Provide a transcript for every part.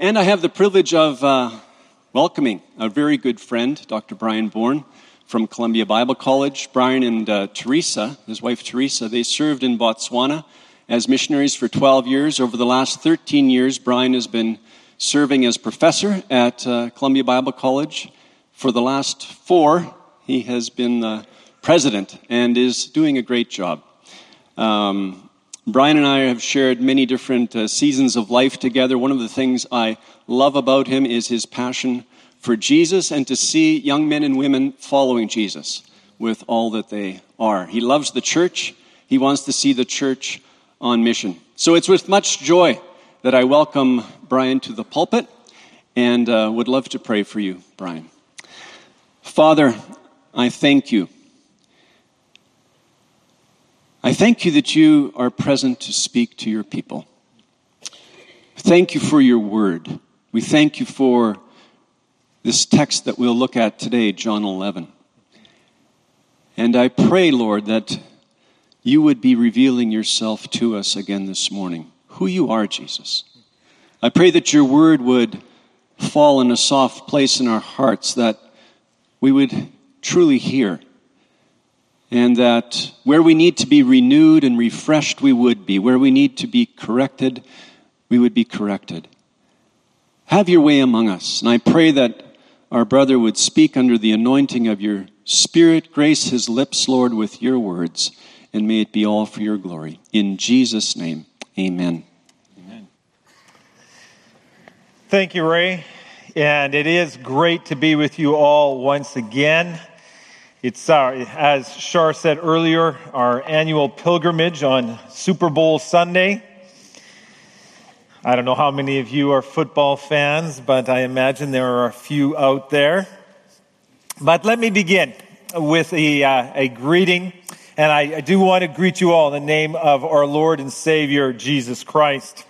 And I have the privilege of uh, welcoming a very good friend, Dr. Brian Born from Columbia Bible College. Brian and uh, Teresa, his wife Teresa, they served in Botswana as missionaries for 12 years. Over the last 13 years, Brian has been serving as professor at uh, Columbia Bible College. For the last four, he has been the president and is doing a great job. Um, Brian and I have shared many different uh, seasons of life together. One of the things I love about him is his passion for Jesus and to see young men and women following Jesus with all that they are. He loves the church. He wants to see the church on mission. So it's with much joy that I welcome Brian to the pulpit and uh, would love to pray for you, Brian. Father, I thank you I thank you that you are present to speak to your people. Thank you for your word. We thank you for this text that we'll look at today, John 11. And I pray, Lord, that you would be revealing yourself to us again this morning. Who you are, Jesus. I pray that your word would fall in a soft place in our hearts, that we would truly hear and that where we need to be renewed and refreshed, we would be. Where we need to be corrected, we would be corrected. Have your way among us. And I pray that our brother would speak under the anointing of your Spirit. Grace his lips, Lord, with your words, and may it be all for your glory. In Jesus' name, amen. Amen. Thank you, Ray. And it is great to be with you all once again. It's, our, as Shar said earlier, our annual pilgrimage on Super Bowl Sunday. I don't know how many of you are football fans, but I imagine there are a few out there. But let me begin with a, uh, a greeting. And I, I do want to greet you all in the name of our Lord and Savior, Jesus Christ.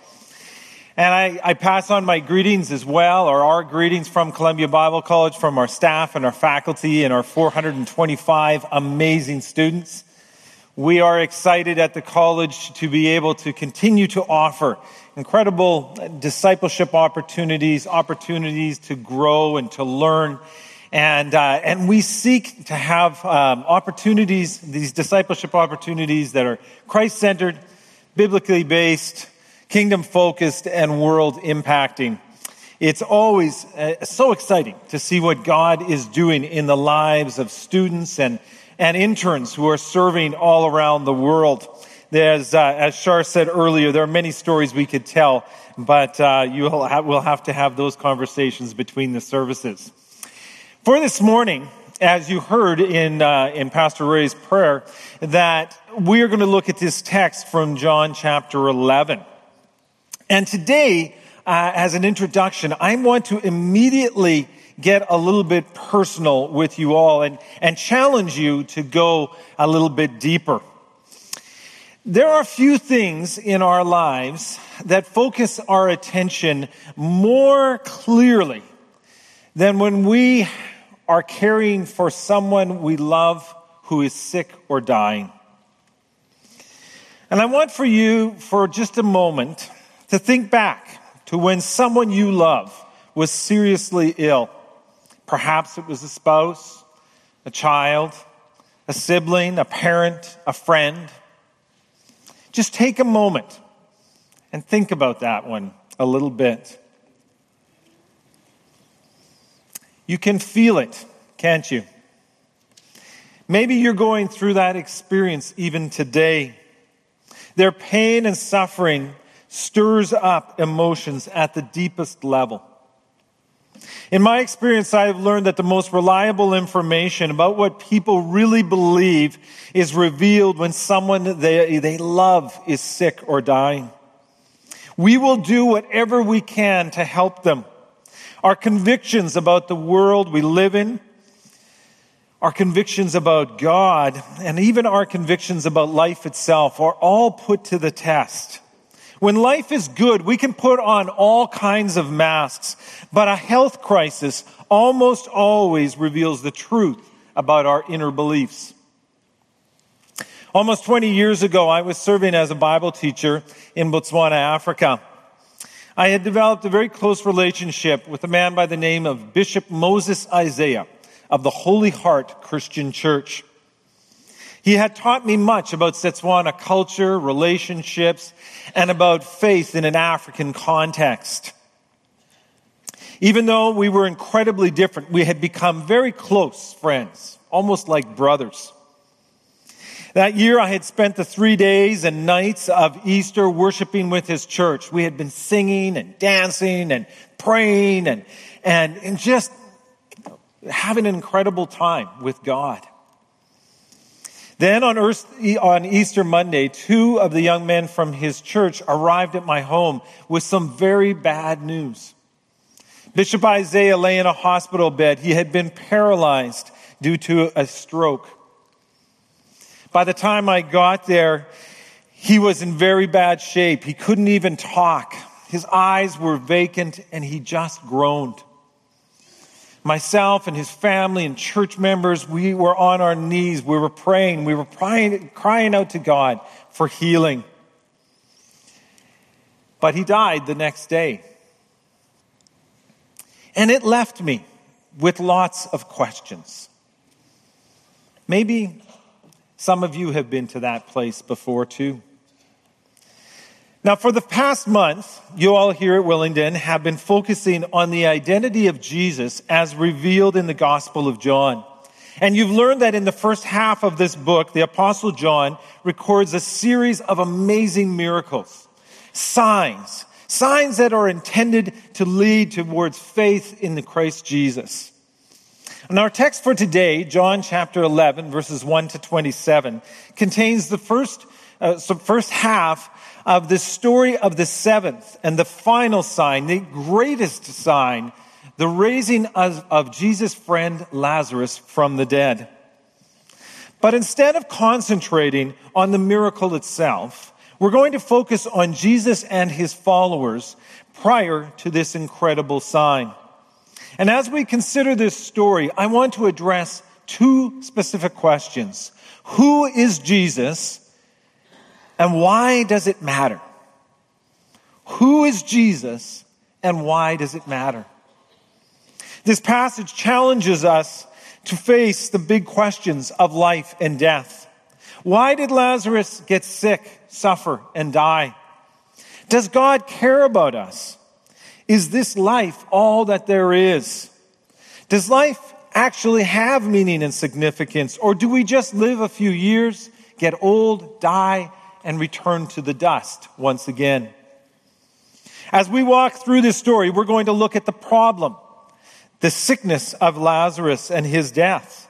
And I, I, pass on my greetings as well, or our greetings from Columbia Bible College, from our staff and our faculty and our 425 amazing students. We are excited at the college to be able to continue to offer incredible discipleship opportunities, opportunities to grow and to learn. And, uh, and we seek to have um, opportunities, these discipleship opportunities that are Christ centered, biblically based, kingdom focused and world impacting. It's always uh, so exciting to see what God is doing in the lives of students and, and interns who are serving all around the world. There's, uh, as Shar said earlier, there are many stories we could tell, but uh, you will have, we'll have to have those conversations between the services. For this morning, as you heard in, uh, in Pastor Ray's prayer, that we are going to look at this text from John chapter 11. And today, uh, as an introduction, I want to immediately get a little bit personal with you all and, and challenge you to go a little bit deeper. There are few things in our lives that focus our attention more clearly than when we are caring for someone we love who is sick or dying. And I want for you, for just a moment, to think back to when someone you love was seriously ill. Perhaps it was a spouse, a child, a sibling, a parent, a friend. Just take a moment and think about that one a little bit. You can feel it, can't you? Maybe you're going through that experience even today. Their pain and suffering stirs up emotions at the deepest level. In my experience, I have learned that the most reliable information about what people really believe is revealed when someone they, they love is sick or dying. We will do whatever we can to help them. Our convictions about the world we live in, our convictions about God, and even our convictions about life itself are all put to the test when life is good, we can put on all kinds of masks, but a health crisis almost always reveals the truth about our inner beliefs. Almost 20 years ago, I was serving as a Bible teacher in Botswana, Africa. I had developed a very close relationship with a man by the name of Bishop Moses Isaiah of the Holy Heart Christian Church. He had taught me much about Setswana culture, relationships, and about faith in an African context. Even though we were incredibly different, we had become very close friends, almost like brothers. That year, I had spent the three days and nights of Easter worshiping with his church. We had been singing and dancing and praying and, and, and just having an incredible time with God. Then on, Earth, on Easter Monday, two of the young men from his church arrived at my home with some very bad news. Bishop Isaiah lay in a hospital bed. He had been paralyzed due to a stroke. By the time I got there, he was in very bad shape. He couldn't even talk. His eyes were vacant and he just groaned. Myself and his family and church members, we were on our knees. We were praying. We were crying, crying out to God for healing. But he died the next day. And it left me with lots of questions. Maybe some of you have been to that place before too. Now, for the past month, you all here at Willingdon have been focusing on the identity of Jesus as revealed in the Gospel of John. And you've learned that in the first half of this book, the Apostle John records a series of amazing miracles, signs, signs that are intended to lead towards faith in the Christ Jesus. And our text for today, John chapter 11, verses 1 to 27, contains the first, uh, so first half of the story of the seventh and the final sign, the greatest sign, the raising of, of Jesus' friend Lazarus from the dead. But instead of concentrating on the miracle itself, we're going to focus on Jesus and his followers prior to this incredible sign. And as we consider this story, I want to address two specific questions. Who is Jesus and why does it matter? Who is Jesus and why does it matter? This passage challenges us to face the big questions of life and death. Why did Lazarus get sick, suffer, and die? Does God care about us? Is this life all that there is? Does life actually have meaning and significance? Or do we just live a few years, get old, die, and return to the dust once again? As we walk through this story, we're going to look at the problem, the sickness of Lazarus and his death.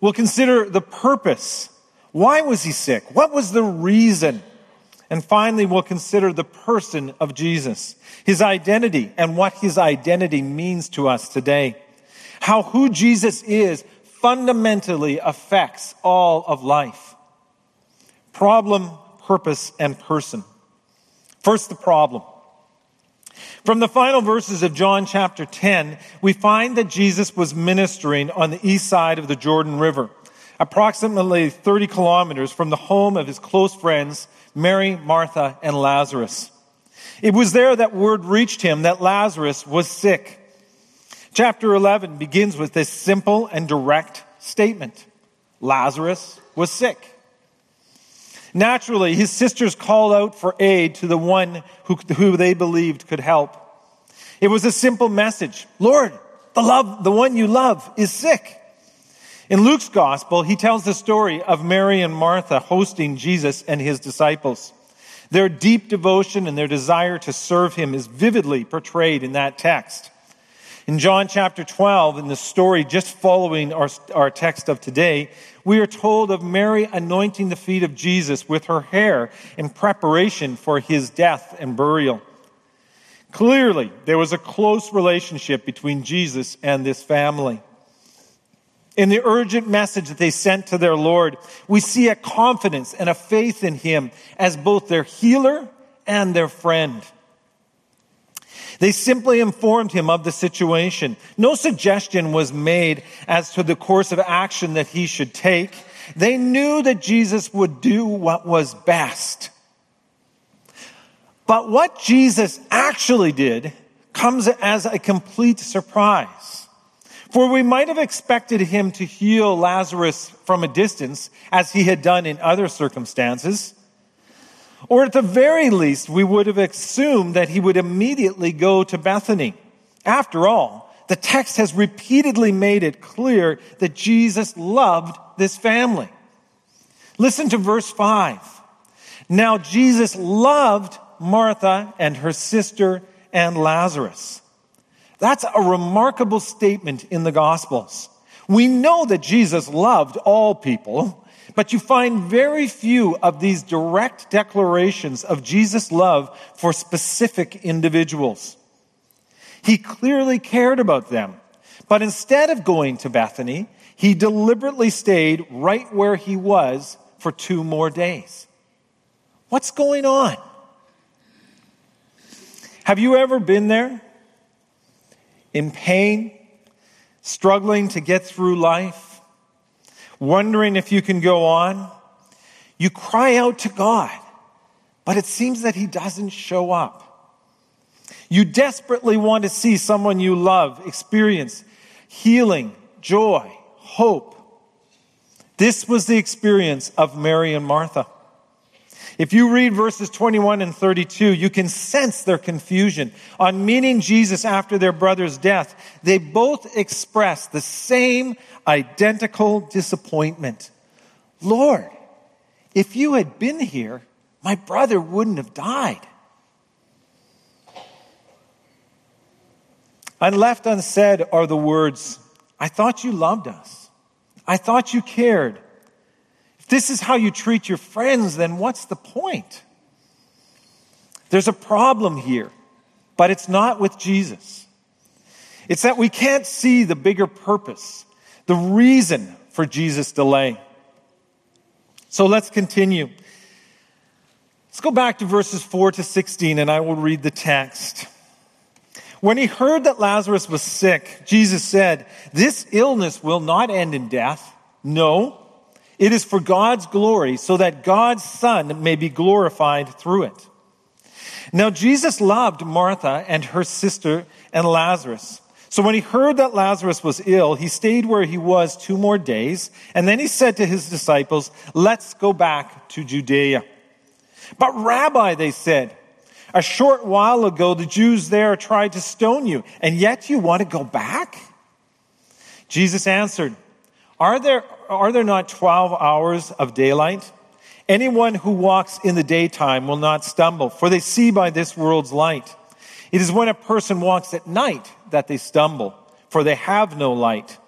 We'll consider the purpose. Why was he sick? What was the reason? And finally, we'll consider the person of Jesus, his identity, and what his identity means to us today. How who Jesus is fundamentally affects all of life. Problem, purpose, and person. First, the problem. From the final verses of John chapter 10, we find that Jesus was ministering on the east side of the Jordan River, approximately 30 kilometers from the home of his close friends, Mary, Martha, and Lazarus. It was there that word reached him that Lazarus was sick. Chapter 11 begins with this simple and direct statement Lazarus was sick. Naturally, his sisters called out for aid to the one who, who they believed could help. It was a simple message Lord, the, love, the one you love is sick. In Luke's gospel, he tells the story of Mary and Martha hosting Jesus and his disciples. Their deep devotion and their desire to serve him is vividly portrayed in that text. In John chapter 12, in the story just following our, our text of today, we are told of Mary anointing the feet of Jesus with her hair in preparation for his death and burial. Clearly, there was a close relationship between Jesus and this family. In the urgent message that they sent to their Lord, we see a confidence and a faith in Him as both their healer and their friend. They simply informed him of the situation. No suggestion was made as to the course of action that he should take. They knew that Jesus would do what was best. But what Jesus actually did comes as a complete surprise. For we might have expected him to heal Lazarus from a distance, as he had done in other circumstances. Or at the very least, we would have assumed that he would immediately go to Bethany. After all, the text has repeatedly made it clear that Jesus loved this family. Listen to verse 5. Now Jesus loved Martha and her sister and Lazarus. That's a remarkable statement in the Gospels. We know that Jesus loved all people, but you find very few of these direct declarations of Jesus' love for specific individuals. He clearly cared about them, but instead of going to Bethany, he deliberately stayed right where he was for two more days. What's going on? Have you ever been there? In pain, struggling to get through life, wondering if you can go on? You cry out to God, but it seems that He doesn't show up. You desperately want to see someone you love experience healing, joy, hope. This was the experience of Mary and Martha. If you read verses 21 and 32, you can sense their confusion. On meeting Jesus after their brother's death, they both express the same identical disappointment. Lord, if you had been here, my brother wouldn't have died. And left unsaid are the words, I thought you loved us. I thought you cared. This is how you treat your friends, then what's the point? There's a problem here, but it's not with Jesus. It's that we can't see the bigger purpose, the reason for Jesus' delay. So let's continue. Let's go back to verses 4 to 16, and I will read the text. When he heard that Lazarus was sick, Jesus said, This illness will not end in death. No it is for God's glory, so that God's Son may be glorified through it. Now, Jesus loved Martha and her sister and Lazarus. So when he heard that Lazarus was ill, he stayed where he was two more days, and then he said to his disciples, Let's go back to Judea. But, Rabbi, they said, a short while ago the Jews there tried to stone you, and yet you want to go back? Jesus answered, Are there are there not 12 hours of daylight? Anyone who walks in the daytime will not stumble, for they see by this world's light. It is when a person walks at night that they stumble, for they have no light.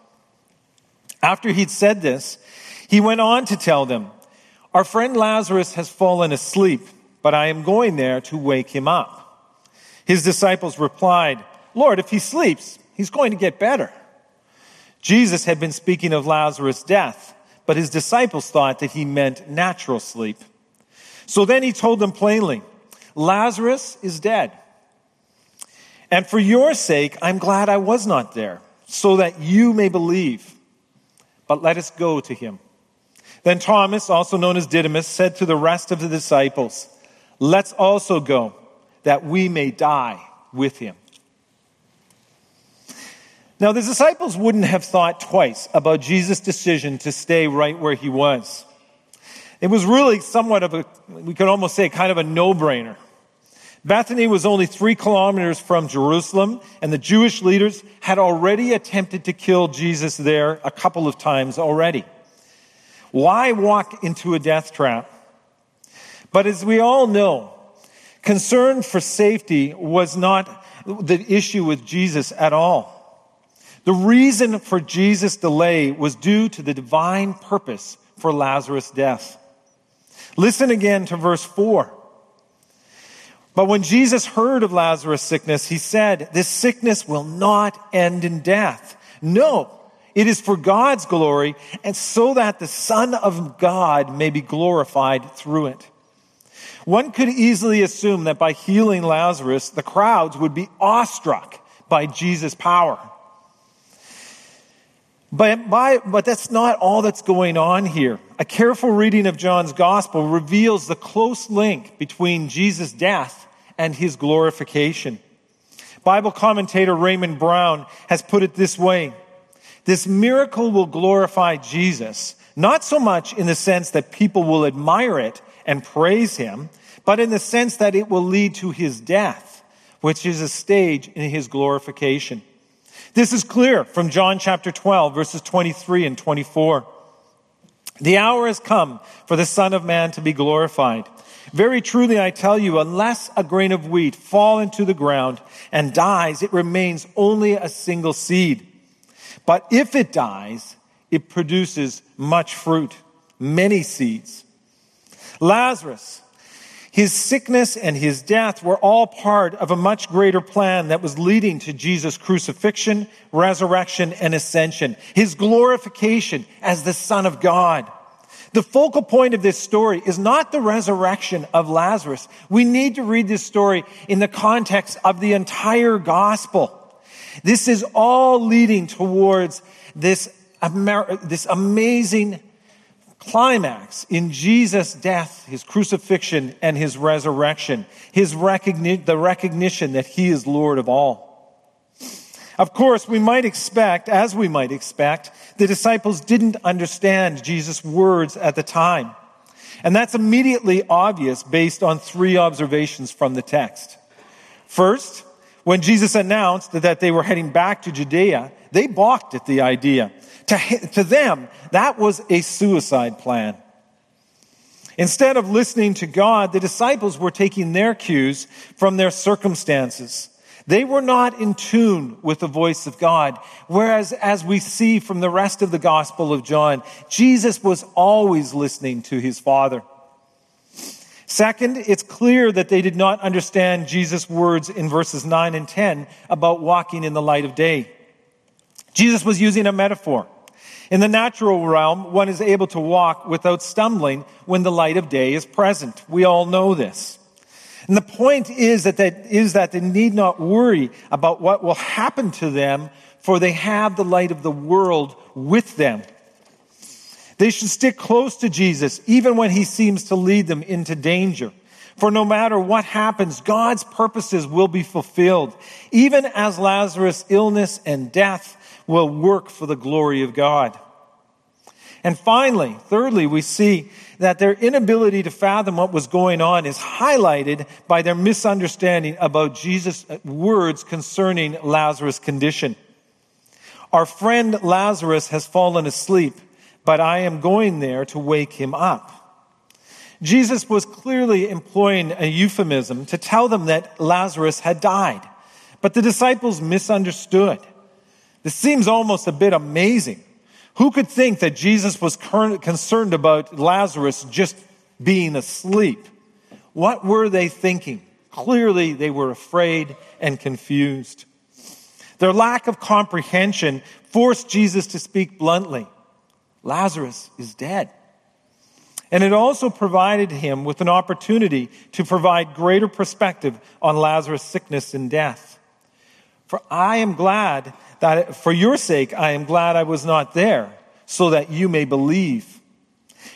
After he'd said this, he went on to tell them, Our friend Lazarus has fallen asleep, but I am going there to wake him up. His disciples replied, Lord, if he sleeps, he's going to get better. Jesus had been speaking of Lazarus' death, but his disciples thought that he meant natural sleep. So then he told them plainly, Lazarus is dead. And for your sake, I'm glad I was not there, so that you may believe. But let us go to him. Then Thomas, also known as Didymus, said to the rest of the disciples, Let's also go, that we may die with him. Now, the disciples wouldn't have thought twice about Jesus' decision to stay right where he was. It was really somewhat of a, we could almost say, kind of a no brainer. Bethany was only three kilometers from Jerusalem, and the Jewish leaders had already attempted to kill Jesus there a couple of times already. Why walk into a death trap? But as we all know, concern for safety was not the issue with Jesus at all. The reason for Jesus' delay was due to the divine purpose for Lazarus' death. Listen again to verse 4. But when Jesus heard of Lazarus' sickness, he said, This sickness will not end in death. No, it is for God's glory, and so that the Son of God may be glorified through it. One could easily assume that by healing Lazarus, the crowds would be awestruck by Jesus' power. But, by, but that's not all that's going on here. A careful reading of John's gospel reveals the close link between Jesus' death and his glorification. Bible commentator Raymond Brown has put it this way. This miracle will glorify Jesus, not so much in the sense that people will admire it and praise him, but in the sense that it will lead to his death, which is a stage in his glorification. This is clear from John chapter 12, verses 23 and 24. The hour has come for the Son of Man to be glorified. Very truly, I tell you, unless a grain of wheat fall into the ground and dies, it remains only a single seed. But if it dies, it produces much fruit, many seeds. Lazarus, his sickness and his death were all part of a much greater plan that was leading to Jesus' crucifixion, resurrection, and ascension. His glorification as the Son of God. The focal point of this story is not the resurrection of Lazarus. We need to read this story in the context of the entire gospel. This is all leading towards this, this amazing climax in Jesus' death, his crucifixion, and his resurrection, his recogni- the recognition that he is Lord of all. Of course, we might expect, as we might expect, the disciples didn't understand Jesus' words at the time. And that's immediately obvious based on three observations from the text. First, when Jesus announced that they were heading back to Judea, they balked at the idea. To, to them, that was a suicide plan. Instead of listening to God, the disciples were taking their cues from their circumstances. They were not in tune with the voice of God. Whereas, as we see from the rest of the Gospel of John, Jesus was always listening to his Father. Second, it's clear that they did not understand Jesus' words in verses 9 and 10 about walking in the light of day. Jesus was using a metaphor. In the natural realm, one is able to walk without stumbling when the light of day is present. We all know this. And the point is that, that, is that they need not worry about what will happen to them, for they have the light of the world with them. They should stick close to Jesus, even when he seems to lead them into danger. For no matter what happens, God's purposes will be fulfilled, even as Lazarus' illness and death will work for the glory of God. And finally, thirdly, we see that their inability to fathom what was going on is highlighted by their misunderstanding about Jesus' words concerning Lazarus' condition. Our friend Lazarus has fallen asleep, but I am going there to wake him up. Jesus was clearly employing a euphemism to tell them that Lazarus had died, but the disciples misunderstood. This seems almost a bit amazing. Who could think that Jesus was concerned about Lazarus just being asleep? What were they thinking? Clearly, they were afraid and confused. Their lack of comprehension forced Jesus to speak bluntly Lazarus is dead. And it also provided him with an opportunity to provide greater perspective on Lazarus' sickness and death. For I am glad that for your sake, I am glad I was not there so that you may believe.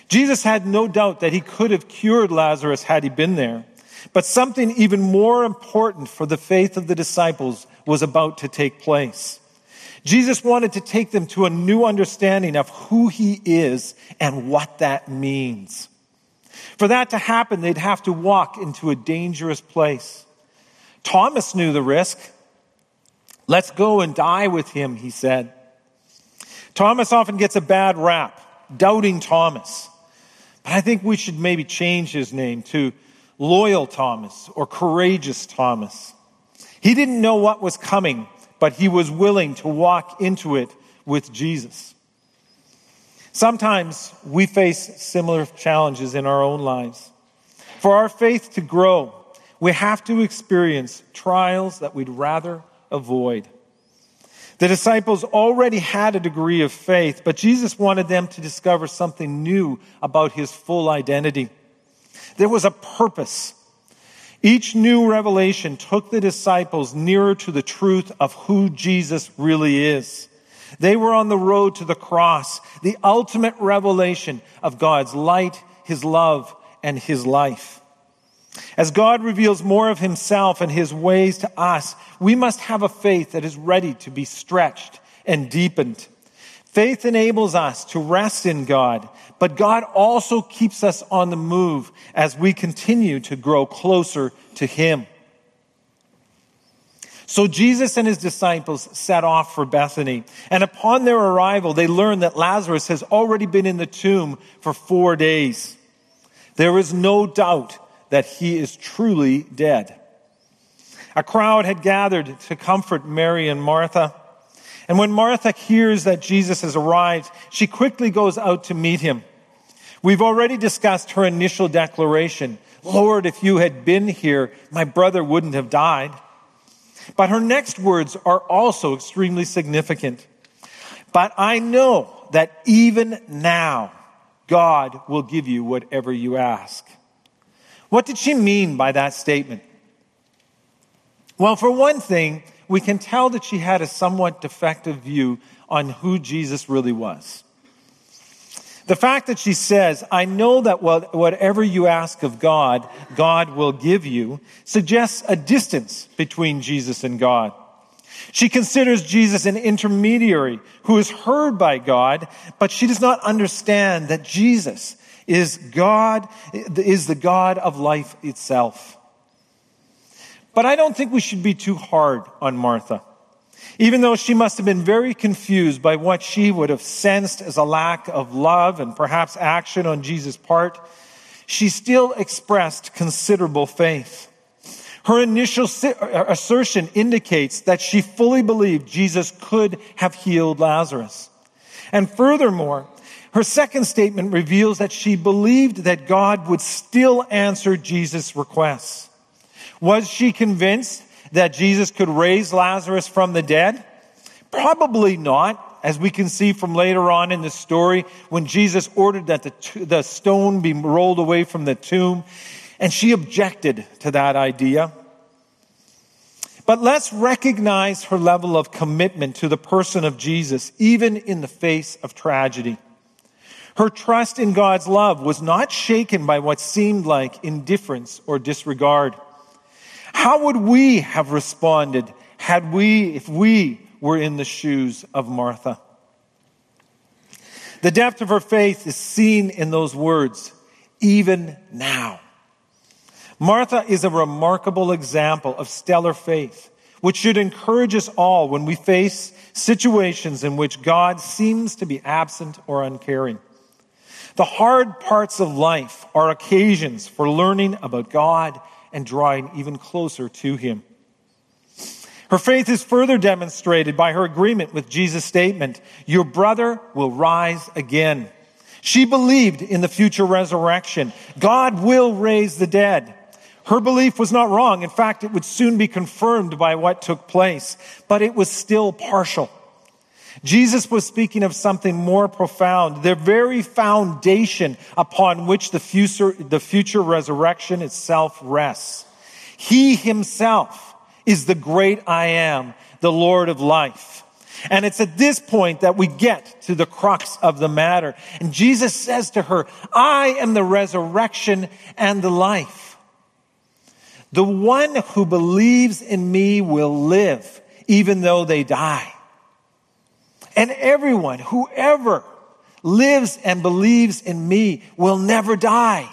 Jesus had no doubt that he could have cured Lazarus had he been there. But something even more important for the faith of the disciples was about to take place. Jesus wanted to take them to a new understanding of who he is and what that means. For that to happen, they'd have to walk into a dangerous place. Thomas knew the risk. Let's go and die with him, he said. Thomas often gets a bad rap, doubting Thomas. But I think we should maybe change his name to loyal Thomas or courageous Thomas. He didn't know what was coming, but he was willing to walk into it with Jesus. Sometimes we face similar challenges in our own lives. For our faith to grow, we have to experience trials that we'd rather avoid. The disciples already had a degree of faith, but Jesus wanted them to discover something new about his full identity. There was a purpose. Each new revelation took the disciples nearer to the truth of who Jesus really is. They were on the road to the cross, the ultimate revelation of God's light, his love, and his life. As God reveals more of himself and his ways to us, we must have a faith that is ready to be stretched and deepened. Faith enables us to rest in God, but God also keeps us on the move as we continue to grow closer to him. So Jesus and his disciples set off for Bethany. And upon their arrival, they learned that Lazarus has already been in the tomb for four days. There is no doubt that he is truly dead. A crowd had gathered to comfort Mary and Martha. And when Martha hears that Jesus has arrived, she quickly goes out to meet him. We've already discussed her initial declaration Lord, if you had been here, my brother wouldn't have died. But her next words are also extremely significant. But I know that even now, God will give you whatever you ask. What did she mean by that statement? Well, for one thing, we can tell that she had a somewhat defective view on who Jesus really was. The fact that she says, I know that whatever you ask of God, God will give you, suggests a distance between Jesus and God. She considers Jesus an intermediary who is heard by God, but she does not understand that Jesus is God, is the God of life itself. But I don't think we should be too hard on Martha. Even though she must have been very confused by what she would have sensed as a lack of love and perhaps action on Jesus' part, she still expressed considerable faith. Her initial uh, assertion indicates that she fully believed Jesus could have healed Lazarus. And furthermore, her second statement reveals that she believed that God would still answer Jesus' requests. Was she convinced that Jesus could raise Lazarus from the dead? Probably not, as we can see from later on in the story when Jesus ordered that the, the stone be rolled away from the tomb. And she objected to that idea. But let's recognize her level of commitment to the person of Jesus, even in the face of tragedy. Her trust in God's love was not shaken by what seemed like indifference or disregard. How would we have responded had we, if we were in the shoes of Martha? The depth of her faith is seen in those words, even now. Martha is a remarkable example of stellar faith, which should encourage us all when we face situations in which God seems to be absent or uncaring. The hard parts of life are occasions for learning about God and drawing even closer to Him. Her faith is further demonstrated by her agreement with Jesus' statement, Your brother will rise again. She believed in the future resurrection. God will raise the dead. Her belief was not wrong. In fact, it would soon be confirmed by what took place, but it was still partial. Jesus was speaking of something more profound, the very foundation upon which the future, the future resurrection itself rests. He himself is the great I am, the Lord of life. And it's at this point that we get to the crux of the matter. And Jesus says to her, I am the resurrection and the life. The one who believes in me will live even though they die. And everyone, whoever lives and believes in me will never die.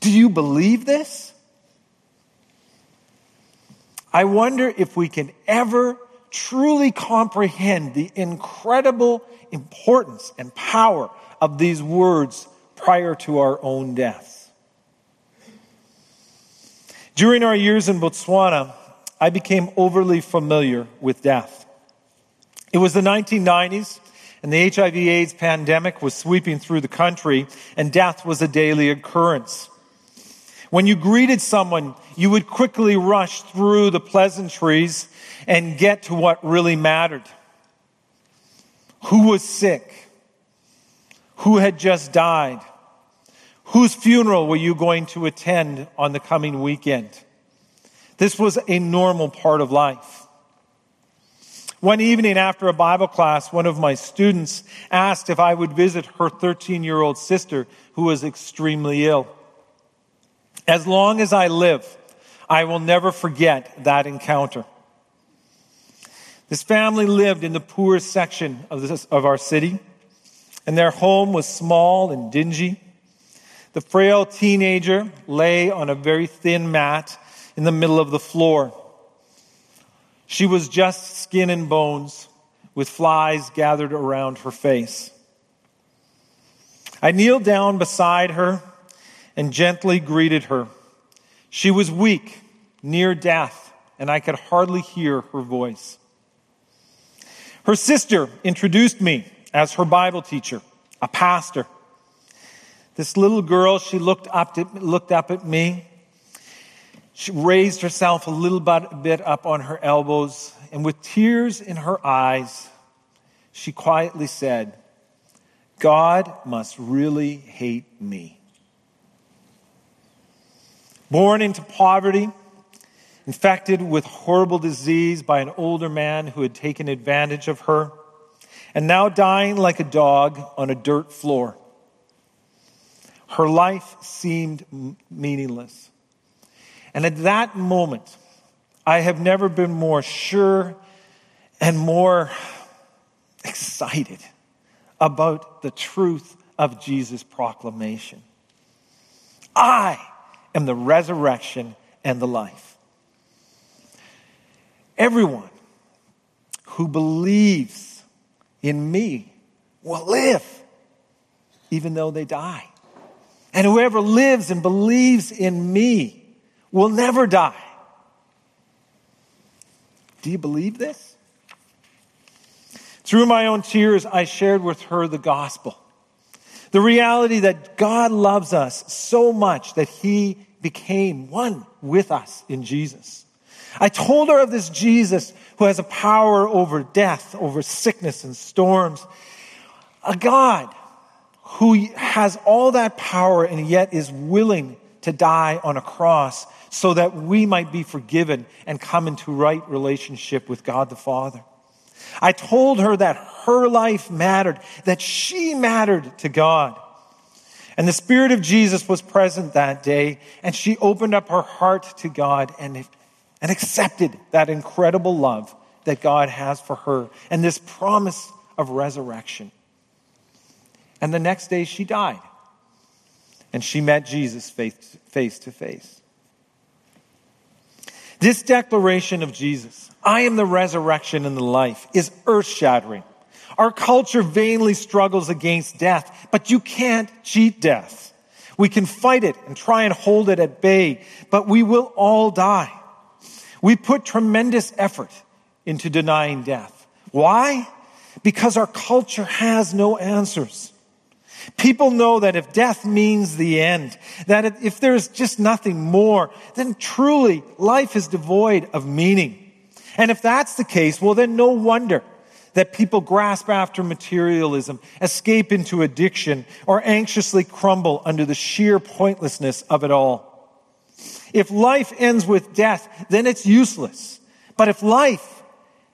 Do you believe this? I wonder if we can ever truly comprehend the incredible importance and power of these words prior to our own death. During our years in Botswana, I became overly familiar with death. It was the 1990s, and the HIV AIDS pandemic was sweeping through the country, and death was a daily occurrence. When you greeted someone, you would quickly rush through the pleasantries and get to what really mattered. Who was sick? Who had just died? Whose funeral were you going to attend on the coming weekend? This was a normal part of life. One evening after a Bible class, one of my students asked if I would visit her 13 year old sister who was extremely ill. As long as I live, I will never forget that encounter. This family lived in the poorest section of, this, of our city, and their home was small and dingy. The frail teenager lay on a very thin mat in the middle of the floor. She was just skin and bones, with flies gathered around her face. I kneeled down beside her and gently greeted her. She was weak, near death, and I could hardly hear her voice. Her sister introduced me as her Bible teacher, a pastor. This little girl, she looked up, looked up at me. She raised herself a little bit up on her elbows, and with tears in her eyes, she quietly said, God must really hate me. Born into poverty, infected with horrible disease by an older man who had taken advantage of her, and now dying like a dog on a dirt floor. Her life seemed meaningless. And at that moment, I have never been more sure and more excited about the truth of Jesus' proclamation. I am the resurrection and the life. Everyone who believes in me will live, even though they die. And whoever lives and believes in me will never die. Do you believe this? Through my own tears, I shared with her the gospel. The reality that God loves us so much that he became one with us in Jesus. I told her of this Jesus who has a power over death, over sickness and storms. A God who has all that power and yet is willing to die on a cross so that we might be forgiven and come into right relationship with God the Father. I told her that her life mattered, that she mattered to God. And the Spirit of Jesus was present that day, and she opened up her heart to God and, and accepted that incredible love that God has for her and this promise of resurrection. And the next day she died. And she met Jesus face, face to face. This declaration of Jesus, I am the resurrection and the life, is earth shattering. Our culture vainly struggles against death, but you can't cheat death. We can fight it and try and hold it at bay, but we will all die. We put tremendous effort into denying death. Why? Because our culture has no answers. People know that if death means the end, that if there's just nothing more, then truly life is devoid of meaning. And if that's the case, well, then no wonder that people grasp after materialism, escape into addiction, or anxiously crumble under the sheer pointlessness of it all. If life ends with death, then it's useless. But if life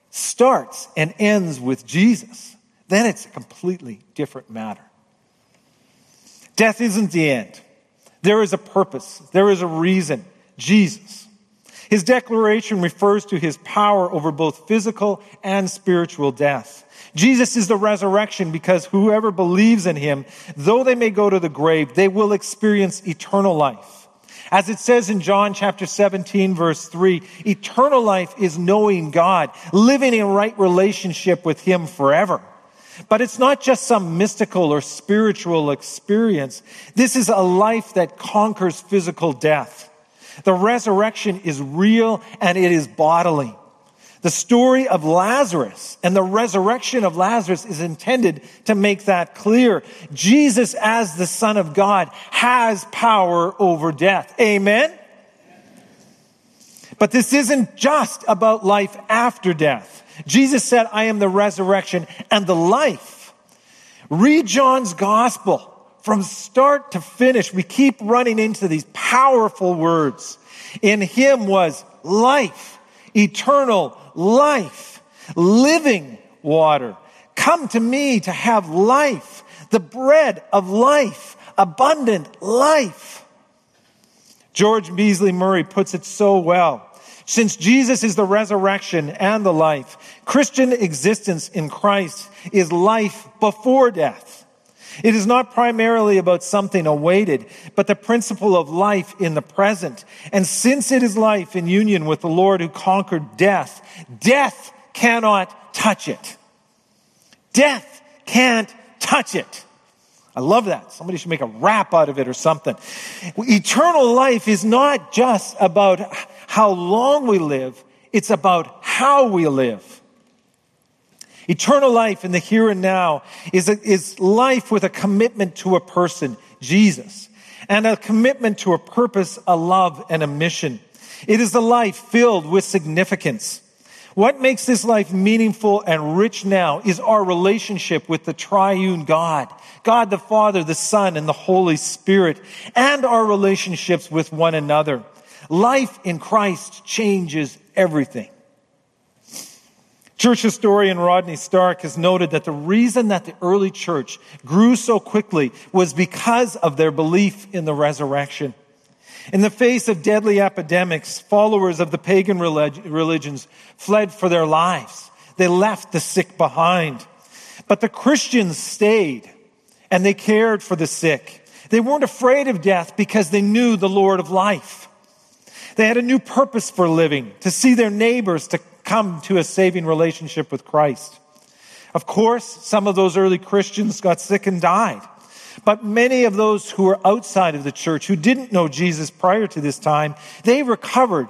starts and ends with Jesus, then it's a completely different matter. Death isn't the end. There is a purpose. There is a reason. Jesus. His declaration refers to his power over both physical and spiritual death. Jesus is the resurrection because whoever believes in him, though they may go to the grave, they will experience eternal life. As it says in John chapter 17 verse 3, eternal life is knowing God, living in right relationship with him forever. But it's not just some mystical or spiritual experience. This is a life that conquers physical death. The resurrection is real and it is bodily. The story of Lazarus and the resurrection of Lazarus is intended to make that clear. Jesus, as the Son of God, has power over death. Amen? But this isn't just about life after death. Jesus said, I am the resurrection and the life. Read John's gospel from start to finish. We keep running into these powerful words. In him was life, eternal life, living water. Come to me to have life, the bread of life, abundant life. George Beasley Murray puts it so well. Since Jesus is the resurrection and the life, Christian existence in Christ is life before death. It is not primarily about something awaited, but the principle of life in the present. And since it is life in union with the Lord who conquered death, death cannot touch it. Death can't touch it. I love that. Somebody should make a rap out of it or something. Eternal life is not just about how long we live, it's about how we live. Eternal life in the here and now is, a, is life with a commitment to a person, Jesus, and a commitment to a purpose, a love, and a mission. It is a life filled with significance. What makes this life meaningful and rich now is our relationship with the triune God, God the Father, the Son, and the Holy Spirit, and our relationships with one another. Life in Christ changes everything. Church historian Rodney Stark has noted that the reason that the early church grew so quickly was because of their belief in the resurrection. In the face of deadly epidemics, followers of the pagan religions fled for their lives. They left the sick behind. But the Christians stayed and they cared for the sick. They weren't afraid of death because they knew the Lord of life. They had a new purpose for living, to see their neighbors to come to a saving relationship with Christ. Of course, some of those early Christians got sick and died. But many of those who were outside of the church, who didn't know Jesus prior to this time, they recovered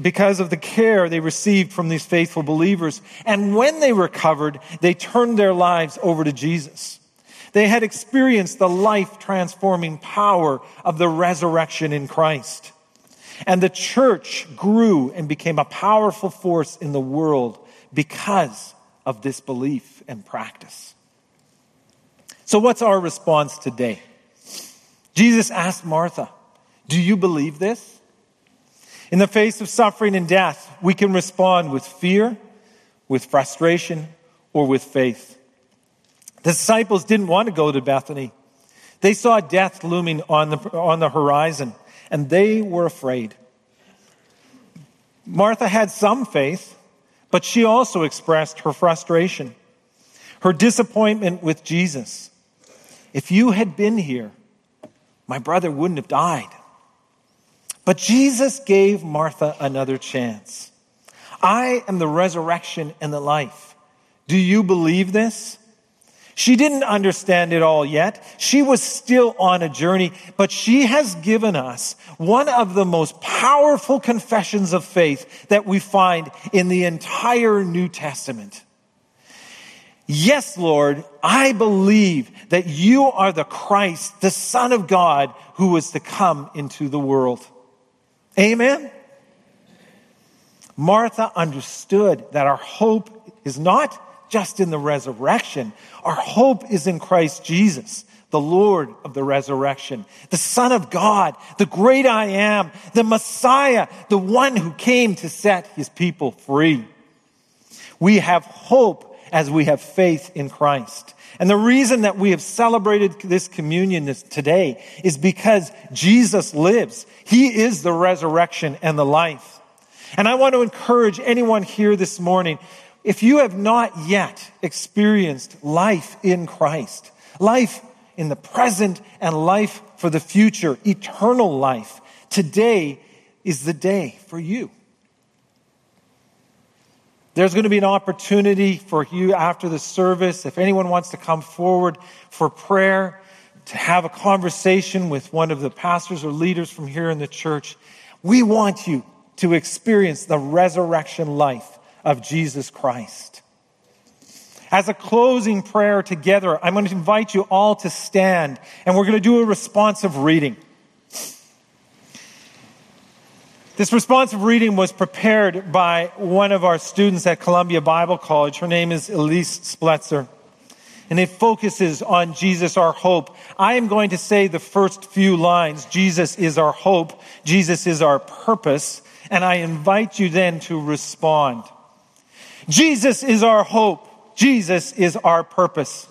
because of the care they received from these faithful believers. And when they recovered, they turned their lives over to Jesus. They had experienced the life transforming power of the resurrection in Christ. And the church grew and became a powerful force in the world because of this belief and practice. So, what's our response today? Jesus asked Martha, Do you believe this? In the face of suffering and death, we can respond with fear, with frustration, or with faith. The disciples didn't want to go to Bethany. They saw death looming on the, on the horizon, and they were afraid. Martha had some faith, but she also expressed her frustration, her disappointment with Jesus. If you had been here, my brother wouldn't have died. But Jesus gave Martha another chance. I am the resurrection and the life. Do you believe this? She didn't understand it all yet. She was still on a journey, but she has given us one of the most powerful confessions of faith that we find in the entire New Testament. Yes, Lord, I believe that you are the Christ, the Son of God, who was to come into the world. Amen. Martha understood that our hope is not just in the resurrection. Our hope is in Christ Jesus, the Lord of the resurrection, the Son of God, the great I am, the Messiah, the one who came to set his people free. We have hope as we have faith in Christ. And the reason that we have celebrated this communion this, today is because Jesus lives. He is the resurrection and the life. And I want to encourage anyone here this morning, if you have not yet experienced life in Christ, life in the present and life for the future, eternal life, today is the day for you. There's going to be an opportunity for you after the service, if anyone wants to come forward for prayer, to have a conversation with one of the pastors or leaders from here in the church. We want you to experience the resurrection life of Jesus Christ. As a closing prayer together, I'm going to invite you all to stand and we're going to do a responsive reading. This responsive reading was prepared by one of our students at Columbia Bible College. Her name is Elise Spletzer. And it focuses on Jesus, our hope. I am going to say the first few lines. Jesus is our hope. Jesus is our purpose. And I invite you then to respond. Jesus is our hope. Jesus is our purpose.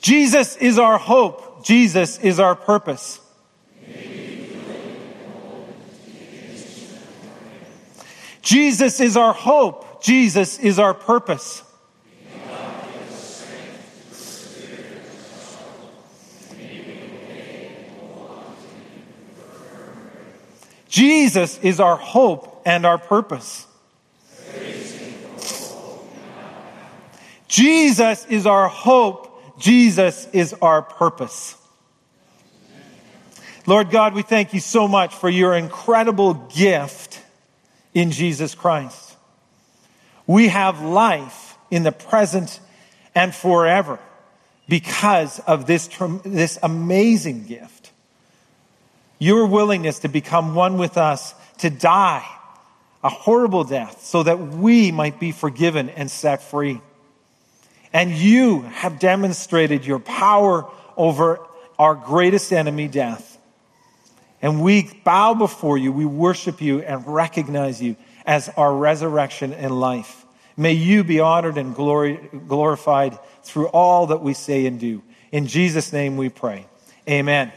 Jesus is our hope. Jesus is our purpose. Jesus is our hope. Jesus is our purpose. Jesus is our hope and our purpose. Jesus is our hope. Jesus is our purpose. Lord God, we thank you so much for your incredible gift in Jesus Christ. We have life in the present and forever because of this, this amazing gift your willingness to become one with us, to die a horrible death so that we might be forgiven and set free. And you have demonstrated your power over our greatest enemy, death. And we bow before you, we worship you, and recognize you as our resurrection and life. May you be honored and glory, glorified through all that we say and do. In Jesus' name we pray. Amen.